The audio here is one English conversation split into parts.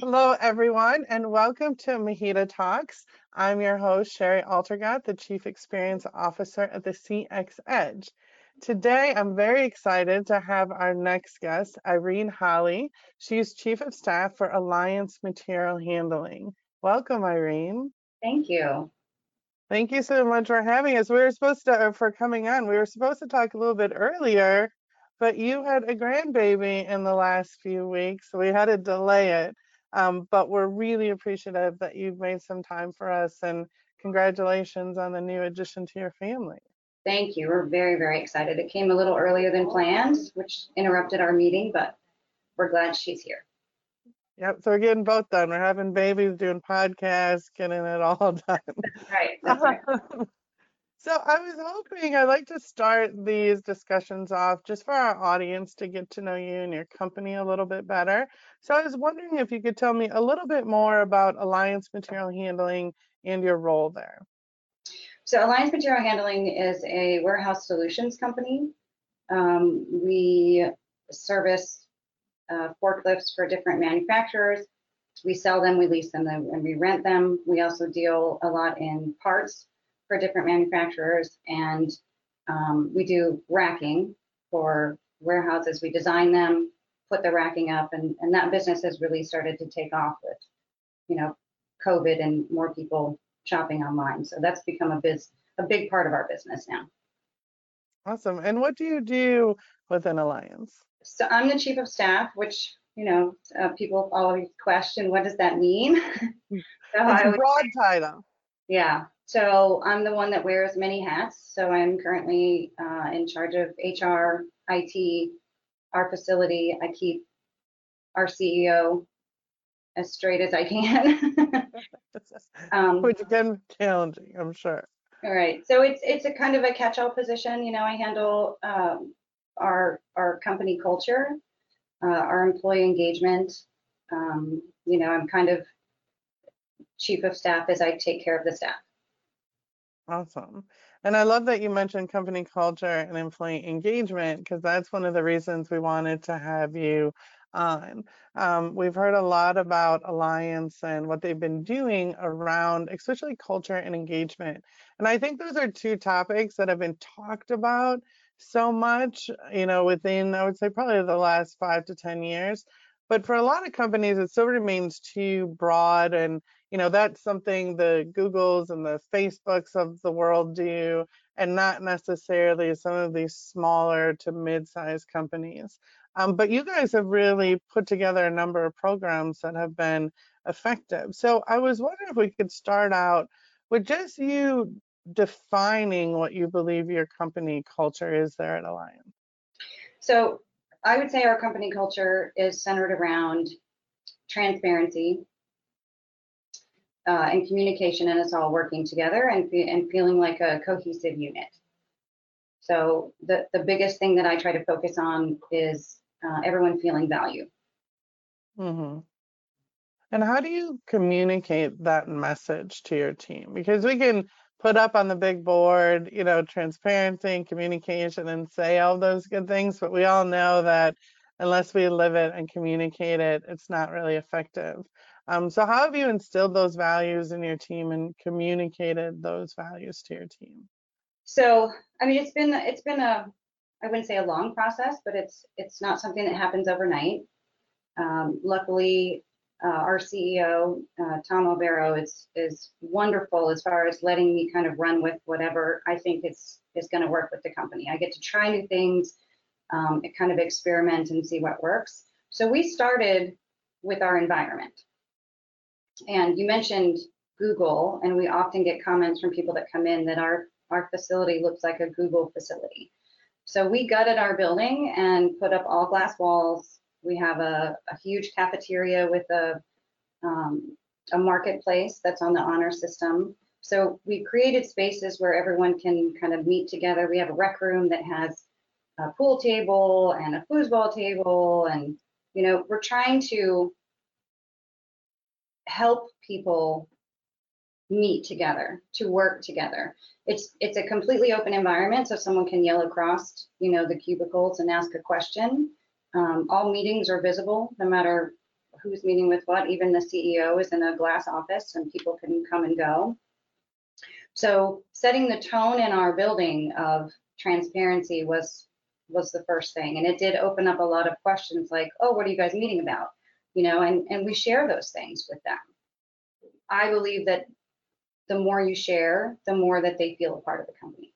Hello, everyone, and welcome to MHEDA Talks. I'm your host, Shari Altergott, the Chief Experience Officer at the CX Edge. Today, I'm very excited to have our next guest, Irene Holley. She's Chief of Staff for Alliance Material Handling. Welcome, Irene. Thank you. Thank you so much for having us. We were supposed to, uh, for coming on, we were supposed to talk a little bit earlier, but you had a grandbaby in the last few weeks, so we had to delay it. Um, but we're really appreciative that you've made some time for us and congratulations on the new addition to your family. Thank you. We're very, very excited. It came a little earlier than planned, which interrupted our meeting, but we're glad she's here. Yep, so we're getting both done. We're having babies, doing podcasts, getting it all done. That's right. That's right. So I was hoping I'd like to start these discussions off just for our audience to get to know you and your company a little bit better. So I was wondering if you could tell me a little bit more about Alliance Material Handling and your role there. So Alliance Material Handling is a warehouse solutions company. Um, we service uh, forklifts for different manufacturers. We sell them, we lease them, and we rent them. We also deal a lot in parts for different manufacturers, and um, we do racking for warehouses. We design them, put the racking up, and, and that business has really started to take off with, you know, COVID and more people shopping online. So that's become a biz, a big part of our business now. Awesome. And what do you do with an alliance? So I'm the chief of staff, which you know uh, people always question what does that mean. so it's a broad title. Yeah. So I'm the one that wears many hats. So I'm currently uh, in charge of HR, IT, our facility. I keep our CEO as straight as I can. um, Which can be challenging, I'm sure. All right. So it's it's a kind of a catch-all position. You know, I handle um, our our company culture, uh, our employee engagement. Um, you know, I'm kind of chief of staff as I take care of the staff. Awesome. And I love that you mentioned company culture and employee engagement because that's one of the reasons we wanted to have you on. Um, we've heard a lot about Alliance and what they've been doing around, especially culture and engagement. And I think those are two topics that have been talked about so much, you know, within, I would say, probably the last five to 10 years. But for a lot of companies, it still remains too broad and you know that's something the googles and the facebooks of the world do and not necessarily some of these smaller to mid-sized companies. Um, but you guys have really put together a number of programs that have been effective. So i was wondering if we could start out with just you defining what you believe your company culture is there at alliance so i would say our company culture is centered around transparency uh, and communication and us all working together and, and feeling like a cohesive unit. So the, the biggest thing that I try to focus on is uh, everyone feeling value. Mm-hmm. And how do you communicate that message to your team? Because we can put up on the big board, you know, transparency and communication and say all those good things, but we all know that unless we live it and communicate it, it's not really effective. Um, so how have you instilled those values in your team and communicated those values to your team? So, I mean, it's been it's been a I wouldn't say a long process, but it's it's not something that happens overnight. Um, luckily, uh, our CEO uh, Tom Overo is is wonderful as far as letting me kind of run with whatever I think is is going to work with the company. I get to try new things, um, kind of experiment and see what works. So we started with our environment. And you mentioned Google, and we often get comments from people that come in that our, our facility looks like a Google facility. So we gutted our building and put up all glass walls. We have a, a huge cafeteria with a, um, a marketplace that's on the honor system. So we created spaces where everyone can kind of meet together. We have a rec room that has a pool table and a foosball table and you know we're trying to help people meet together to work together it's it's a completely open environment so someone can yell across you know the cubicles and ask a question um, all meetings are visible no matter who's meeting with what. Even the CEO is in a glass office and people can come and go. So setting the tone in our building of transparency was was the first thing. And it did open up a lot of questions like, oh, what are you guys meeting about? You know, and, and we share those things with them. I believe that the more you share, the more that they feel a part of the company.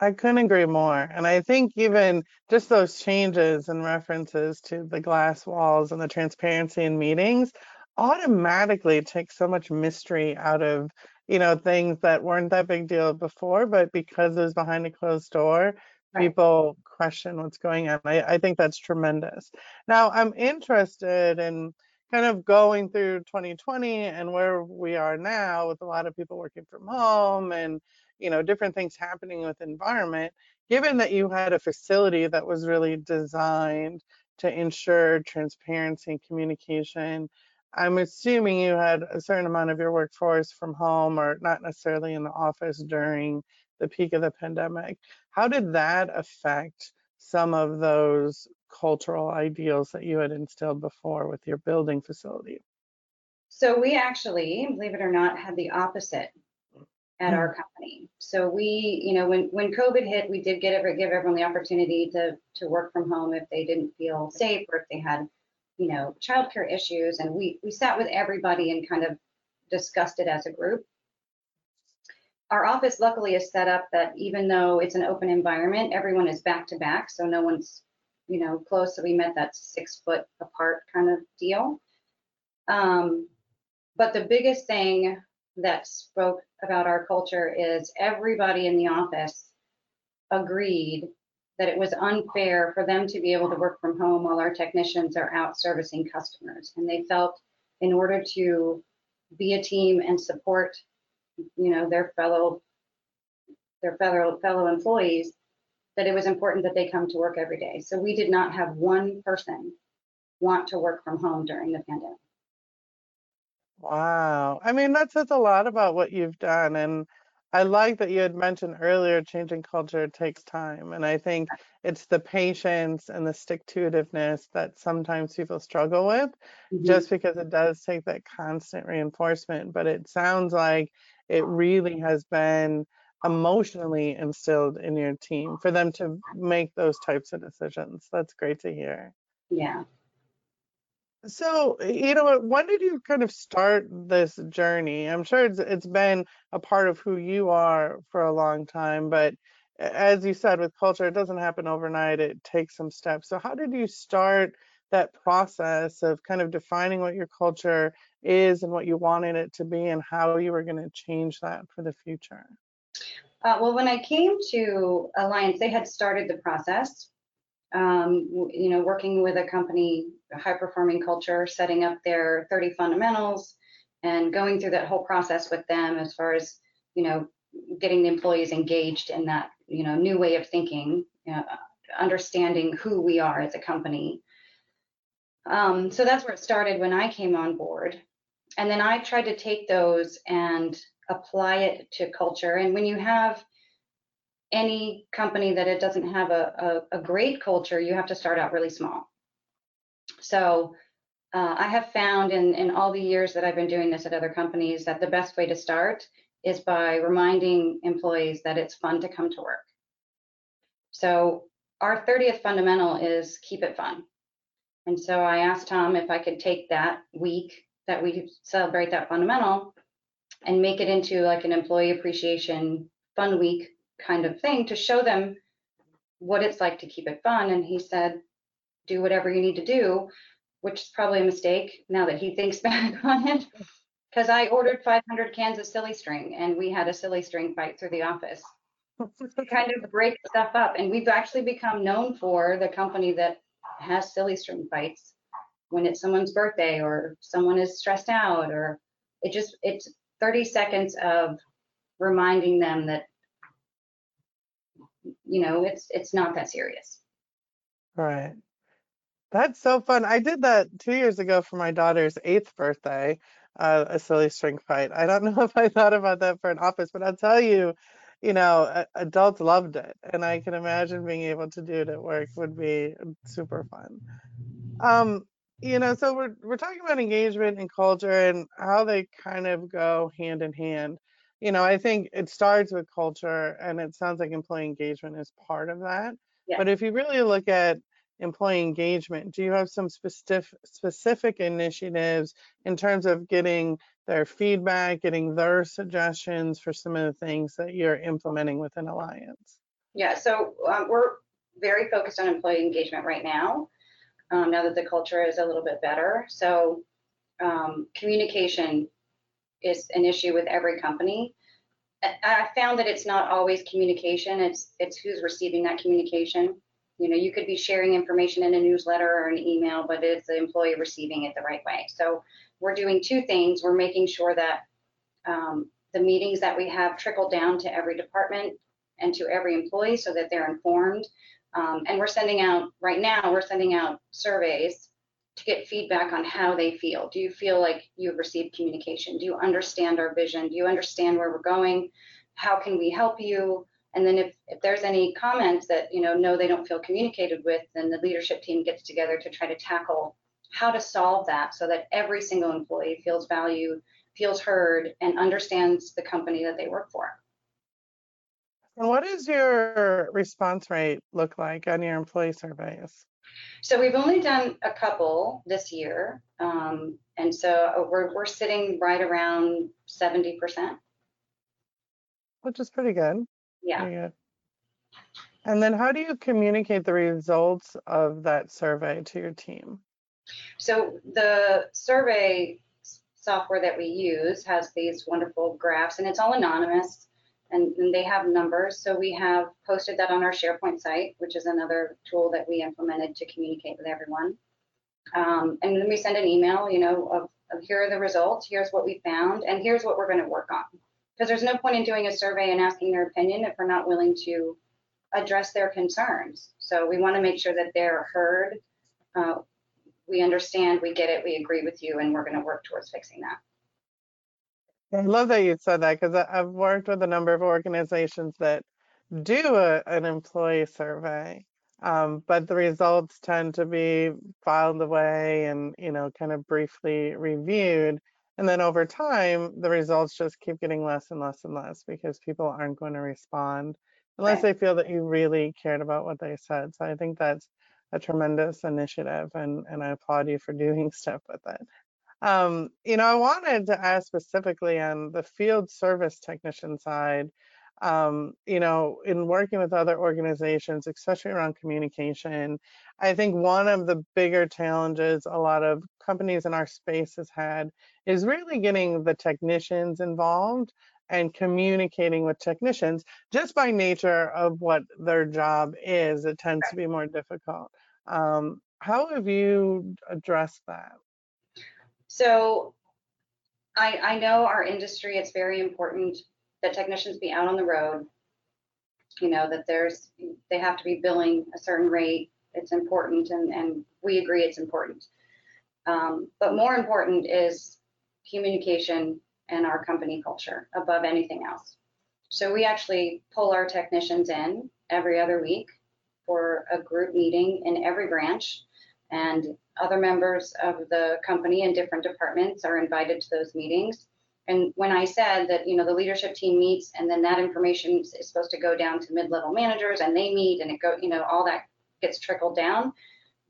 I couldn't agree more. And I think even just those changes and references to the glass walls and the transparency in meetings automatically take so much mystery out of, you know, things that weren't that big deal before, but because it was behind a closed door, Right. people question what's going on. I, I think that's tremendous. Now, I'm interested in kind of going through 2020 and where we are now with a lot of people working from home and you know different things happening with environment given that you had a facility that was really designed to ensure transparency and communication i'm assuming you had a certain amount of your workforce from home or not necessarily in the office during the peak of the pandemic how did that affect some of those cultural ideals that you had instilled before with your building facility? So we actually, believe it or not, had the opposite at our company. So we, you know, when when COVID hit, we did get every, give everyone the opportunity to to work from home if they didn't feel safe or if they had, you know, childcare issues. And we we sat with everybody and kind of discussed it as a group. Our office luckily is set up that even though it's an open environment, everyone is back to back, so no one's you know, close. So we met that six foot apart kind of deal. Um, but the biggest thing that spoke about our culture is everybody in the office agreed that it was unfair for them to be able to work from home while our technicians are out servicing customers. And they felt in order to be a team and support, you know, their fellow their fellow fellow employees, that it was important that they come to work every day. So we did not have one person want to work from home during the pandemic. Wow. I mean, that says a lot about what you've done. And I like that you had mentioned earlier changing culture takes time. And I think it's the patience and the stick to itiveness that sometimes people struggle with Mhm. just because it does take that constant reinforcement. But it sounds like it really has been emotionally instilled in your team for them to make those types of decisions. That's great to hear. Yeah. So, you know when did you kind of start this journey? I'm sure it's it's been a part of who you are for a long time, but as you said with culture, it doesn't happen overnight. It takes some steps. So, how did you start that process of kind of defining what your culture is and what you wanted it to be and how you were going to change that for the future? Uh, well, when I came to Alliance, they had started the process. Um, you know, working with a company, high performing culture, setting up their 30 fundamentals and going through that whole process with them as far as, you know, getting the employees engaged in that, you know, new way of thinking, uh, understanding who we are as a company. Um, so that's where it started when I came on board. And then I tried to take those and apply it to culture. And when you have any company that it doesn't have a, a, a great culture, you have to start out really small. So uh, I have found in, in all the years that I've been doing this at other companies that the best way to start is by reminding employees that it's fun to come to work. So our 30th fundamental is keep it fun. And so I asked Tom if I could take that week that we celebrate that fundamental and make it into like an employee appreciation fun week kind of thing to show them what it's like to keep it fun. And he said, do whatever you need to do, which is probably a mistake now that he thinks back on it. Because I ordered 500 cans of silly string and we had a silly string fight through the office to kind of break stuff up. And we've actually become known for the company that has silly string fights when it's someone's birthday or someone is stressed out or it just, it's 30 seconds of reminding them that you know it's it's not that serious Right. That's so fun. I did that two years ago for my daughter's eighth birthday, uh, a silly string fight. I don't know if I thought about that for an office, but I'll tell you, you know, adults loved it. And I can imagine being able to do it at work would be super fun. Um, you know, so we're we're talking about engagement and culture and how they kind of go hand in hand. You know, I think it starts with culture, and it sounds like employee engagement is part of that. Yeah. But if you really look at employee engagement, do you have some specific specific initiatives in terms of getting their feedback, getting their suggestions for some of the things that you're implementing within Alliance? Yeah, so um, we're very focused on employee engagement right now, um, now that the culture is a little bit better. So um, communication is an issue with every company. I found that it's not always communication, it's, it's who's receiving that communication. You know, you could be sharing information in a newsletter or an email, but it's the employee receiving it the right way. So we're doing two things. We're making sure that um, the meetings that we have trickle down to every department and to every employee so that they're informed. Um, and we're sending out, right now, we're sending out surveys to get feedback on how they feel. Do you feel like you've received communication? Do you understand our vision? Do you understand where we're going? How can we help you? And then if, if there's any comments that, you know, no, they don't feel communicated with, then the leadership team gets together to try to tackle how to solve that so that every single employee feels valued, feels heard, and understands the company that they work for. And what does your response rate look like on your employee surveys? So we've only done a couple this year. Um, and so we're, we're sitting right around 70%. Which is pretty good. Yeah. Pretty good. And then how do you communicate the results of that survey to your team? So the survey software that we use has these wonderful graphs and it's all anonymous and, and, they have numbers. So we have posted that on our SharePoint site, which is another tool that we implemented to communicate with everyone. Um, and then we send an email, you know, of, of here are the results, here's what we found, and here's what we're going to work on. Because there's no point in doing a survey and asking their opinion if we're not willing to address their concerns. So we want to make sure that they're heard. Uh, we understand, we get it, we agree with you, and we're going to work towards fixing that. I love that you said that because I've worked with a number of organizations that do a, an employee survey, um, but the results tend to be filed away and you know kind of briefly reviewed, and then over time the results just keep getting less and less and less because people aren't going to respond unless Right. they feel that you really cared about what they said. So I think that's a tremendous initiative, and and I applaud you for doing stuff with it. Um, you know, I wanted to ask specifically on the field service technician side, um, you know, in working with other organizations, especially around communication, I think one of the bigger challenges a lot of companies in our space has had is really getting the technicians involved and communicating with technicians just by nature of what their job is. It tends to be more difficult. Um, how have you addressed that? So I, I know our industry, it's very important that technicians be out on the road. You know, that there's, they have to be billing a certain rate. It's important and, and we agree it's important. Um, but more important is communication and our company culture above anything else. So we actually pull our technicians in every other week for a group meeting in every branch and other members of the company in different departments are invited to those meetings. And when I said that, you know, the leadership team meets and then that information is supposed to go down to mid-level managers and they meet and it go, you know, all that gets trickled down,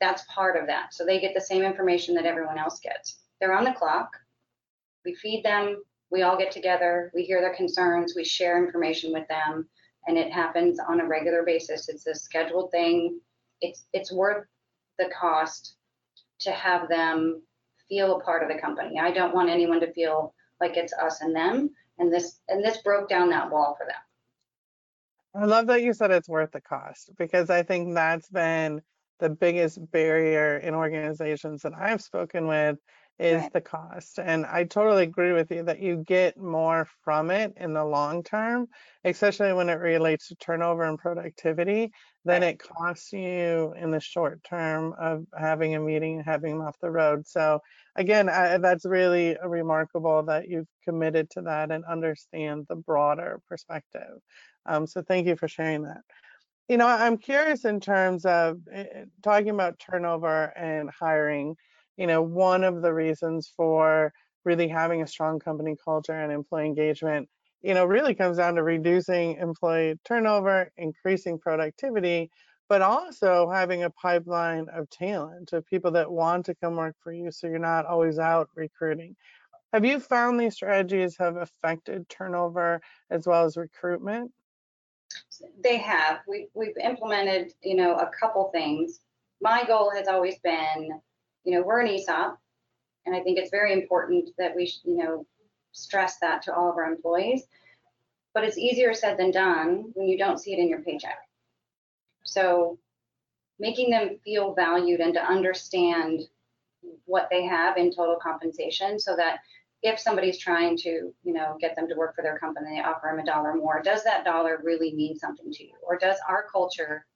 that's part of that. So they get the same information that everyone else gets. They're on the clock. We feed them. We all get together. We hear their concerns. We share information with them, and it happens on a regular basis. It's a scheduled thing. It's it's worth the cost to have them feel a part of the company. I don't want anyone to feel like it's us and them. And this and this broke down that wall for them. I love that you said it's worth the cost because I think that's been the biggest barrier in organizations that I've spoken with is Right. the cost. And I totally agree with you that you get more from it in the long term, especially when it relates to turnover and productivity, than Right. it costs you in the short term of having a meeting and having them off the road. So again, I, that's really remarkable that you've committed to that and understand the broader perspective. Um, so thank you for sharing that. You know, I'm curious in terms of eh, talking about turnover and hiring. You know, one of the reasons for really having a strong company culture and employee engagement, you know, really comes down to reducing employee turnover, increasing productivity, but also having a pipeline of talent of people that want to come work for you so you're not always out recruiting. Have you found these strategies have affected turnover as well as recruitment? They have. We, we've implemented, you know, a couple things. My goal has always been, you know, we're an ESOP, and I think it's very important that we, you know, stress that to all of our employees. But it's easier said than done when you don't see it in your paycheck. So making them feel valued and to understand what they have in total compensation so that if somebody's trying to, you know, get them to work for their company, they offer them a dollar more, does that dollar really mean something to you? Or does our culture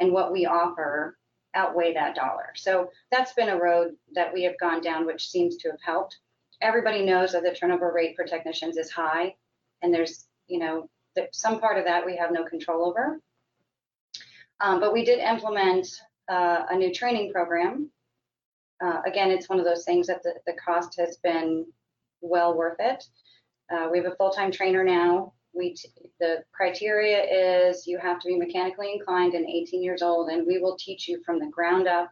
and what we offer outweigh that dollar? So that's been a road that we have gone down, which seems to have helped. Everybody knows that the turnover rate for technicians is high, and there's, you know, some part of that we have no control over. Um, but we did implement uh, a new training program. Uh, again, it's one of those things that the, the cost has been well worth it. Uh, we have a full-time trainer now. We the criteria is you have to be mechanically inclined and 18 years old, and we will teach you from the ground up.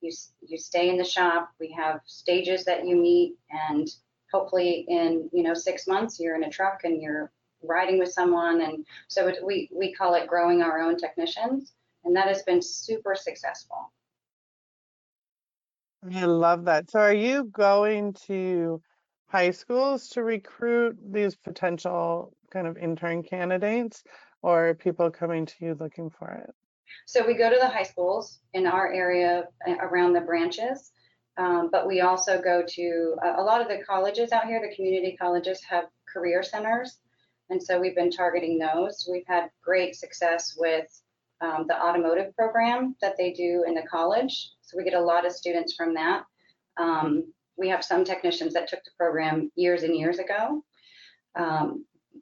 You you stay in the shop. We have stages that you meet, and hopefully in you know six months you're in a truck and you're riding with someone. And so it, we we call it growing our own technicians, and that has been super successful. I love that. So are you going to high schools to recruit these potential kind of intern candidates or people coming to you looking for it? So we go to the high schools in our area uh, around the branches, um, but we also go to a, a lot of the colleges out here, the community colleges have career centers. And so we've been targeting those. We've had great success with um, the automotive program that they do in the college. So we get a lot of students from that. Um, we have some technicians that took the program years and years ago.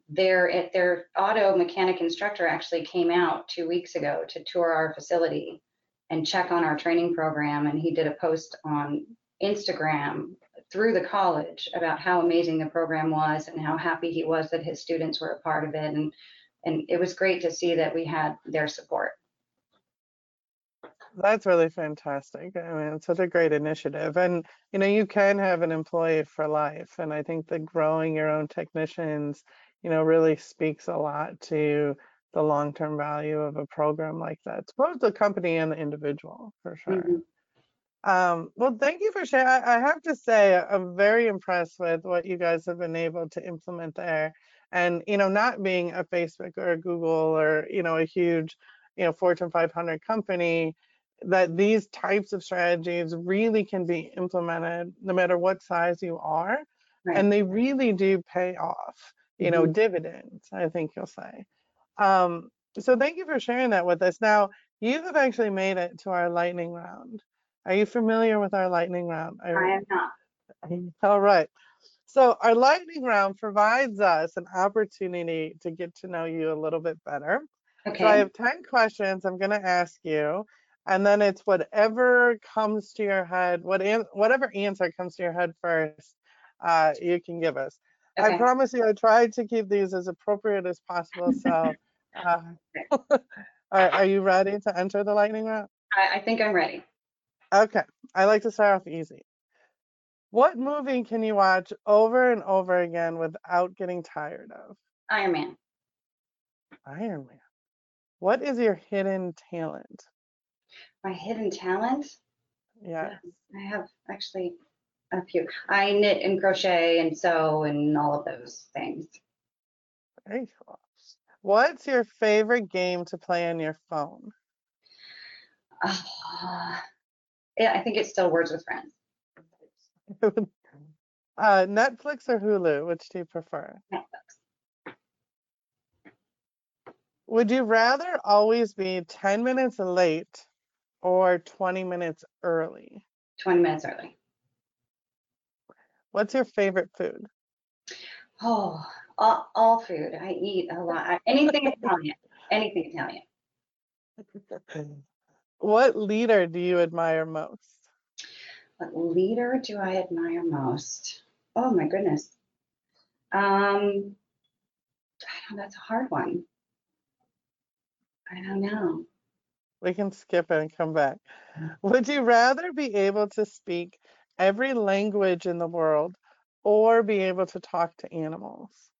Their, their auto mechanic instructor actually came out two weeks ago to tour our facility and check on our training program. And he did a post on Instagram through the college about how amazing the program was and how happy he was that his students were a part of it. And, and it was great to see that we had their support. That's really fantastic. I mean, it's such a great initiative. And, you know, you can have an employee for life. And I think that growing your own technicians, you know, really speaks a lot to the long-term value of a program like that. It's both the company and the individual for sure. Mm-hmm. Um, well, thank you for sharing. I, I have to say, I'm very impressed with what you guys have been able to implement there. And, you know, not being a Facebook or a Google or, you know, a huge, you know, Fortune 500 company, that these types of strategies really can be implemented no matter what size you are right. and they really do pay off you know mm-hmm. dividends i think you'll say. Um, so thank you for sharing that with us. Now you have actually made it to our lightning round. Are you familiar with our lightning round? I, am not. All right. So our lightning round provides us an opportunity to get to know you a little bit better. Okay. so i have 10 questions i'm going to ask you and then it's whatever comes to your head, what an, whatever answer comes to your head first, uh, you can give us. Okay. I promise you, I tried to keep these as appropriate as possible. So, uh, are, are, you ready to enter the lightning round? I, I think I'm ready. Okay, I like to start off easy. What movie can you watch over and over again without getting tired of? Iron Man. Iron Man. What is your hidden talent? my hidden talent. Yeah. I have actually a few. I knit and crochet and sew and all of those things. Very cool. What's your favorite game to play on your phone? Uh, yeah, I think it's still Words with Friends. uh, Netflix or Hulu? Which do you prefer? Netflix. Would you rather always be 10 minutes late or 20 minutes early? 20 minutes early. What's your favorite food? Oh, all, all food. I eat a lot. Anything Italian. Anything Italian. what leader do you admire most? What leader do I admire most? Oh my goodness. Um, I don't, that's a hard one. I don't know. We can skip it and come back. Would you rather be able to speak every language in the world or be able to talk to animals?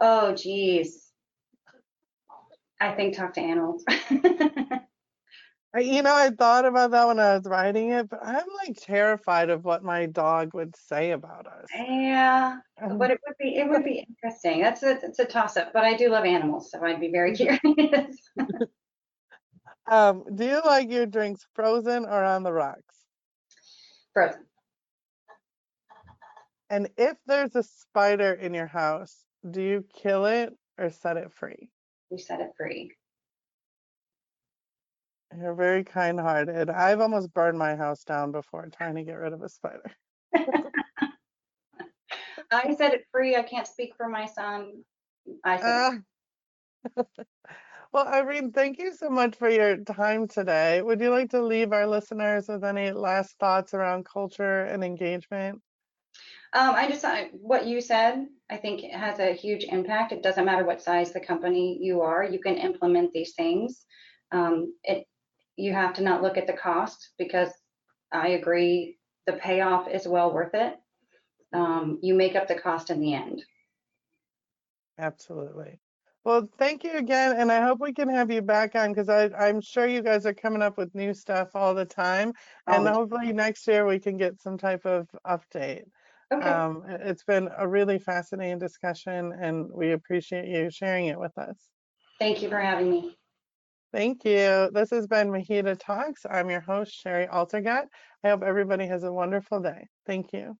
Oh, geez. I think talk to animals. I- You know, I thought about that when I was writing it, but I'm like terrified of what my dog would say about us. yeah, but it would be it would be interesting. That's a it's a toss up, but I do love animals, so I'd be very curious. Um, do you like your drinks frozen or on the rocks? Frozen. And if there's a spider in your house, do you kill it or set it free? We set it free. You're very kind-hearted. I've almost burned my house down before trying to get rid of a spider. I set it free. I can't speak for my son. I said, Ah. Well, Irene, thank you so much for your time today. Would you like to leave our listeners with any last thoughts around culture and engagement? um, I just I, what you said. I think it has a huge impact. It doesn't matter what size the company you are. You can implement these things. Um, it you have to not look at the cost because I agree the payoff is well worth it. Um, you make up the cost in the end. Absolutely. Well, thank you again, and I hope we can have you back on because I'm sure you guys are coming up with new stuff all the time, and the hopefully next year we can get some type of update. Okay. Um, it- it's been a really fascinating discussion, and we appreciate you sharing it with us. Thank you for having me. Thank you. This has been MHEDA Talks. I'm your host, Shari Altergott. I hope everybody has a wonderful day. Thank you.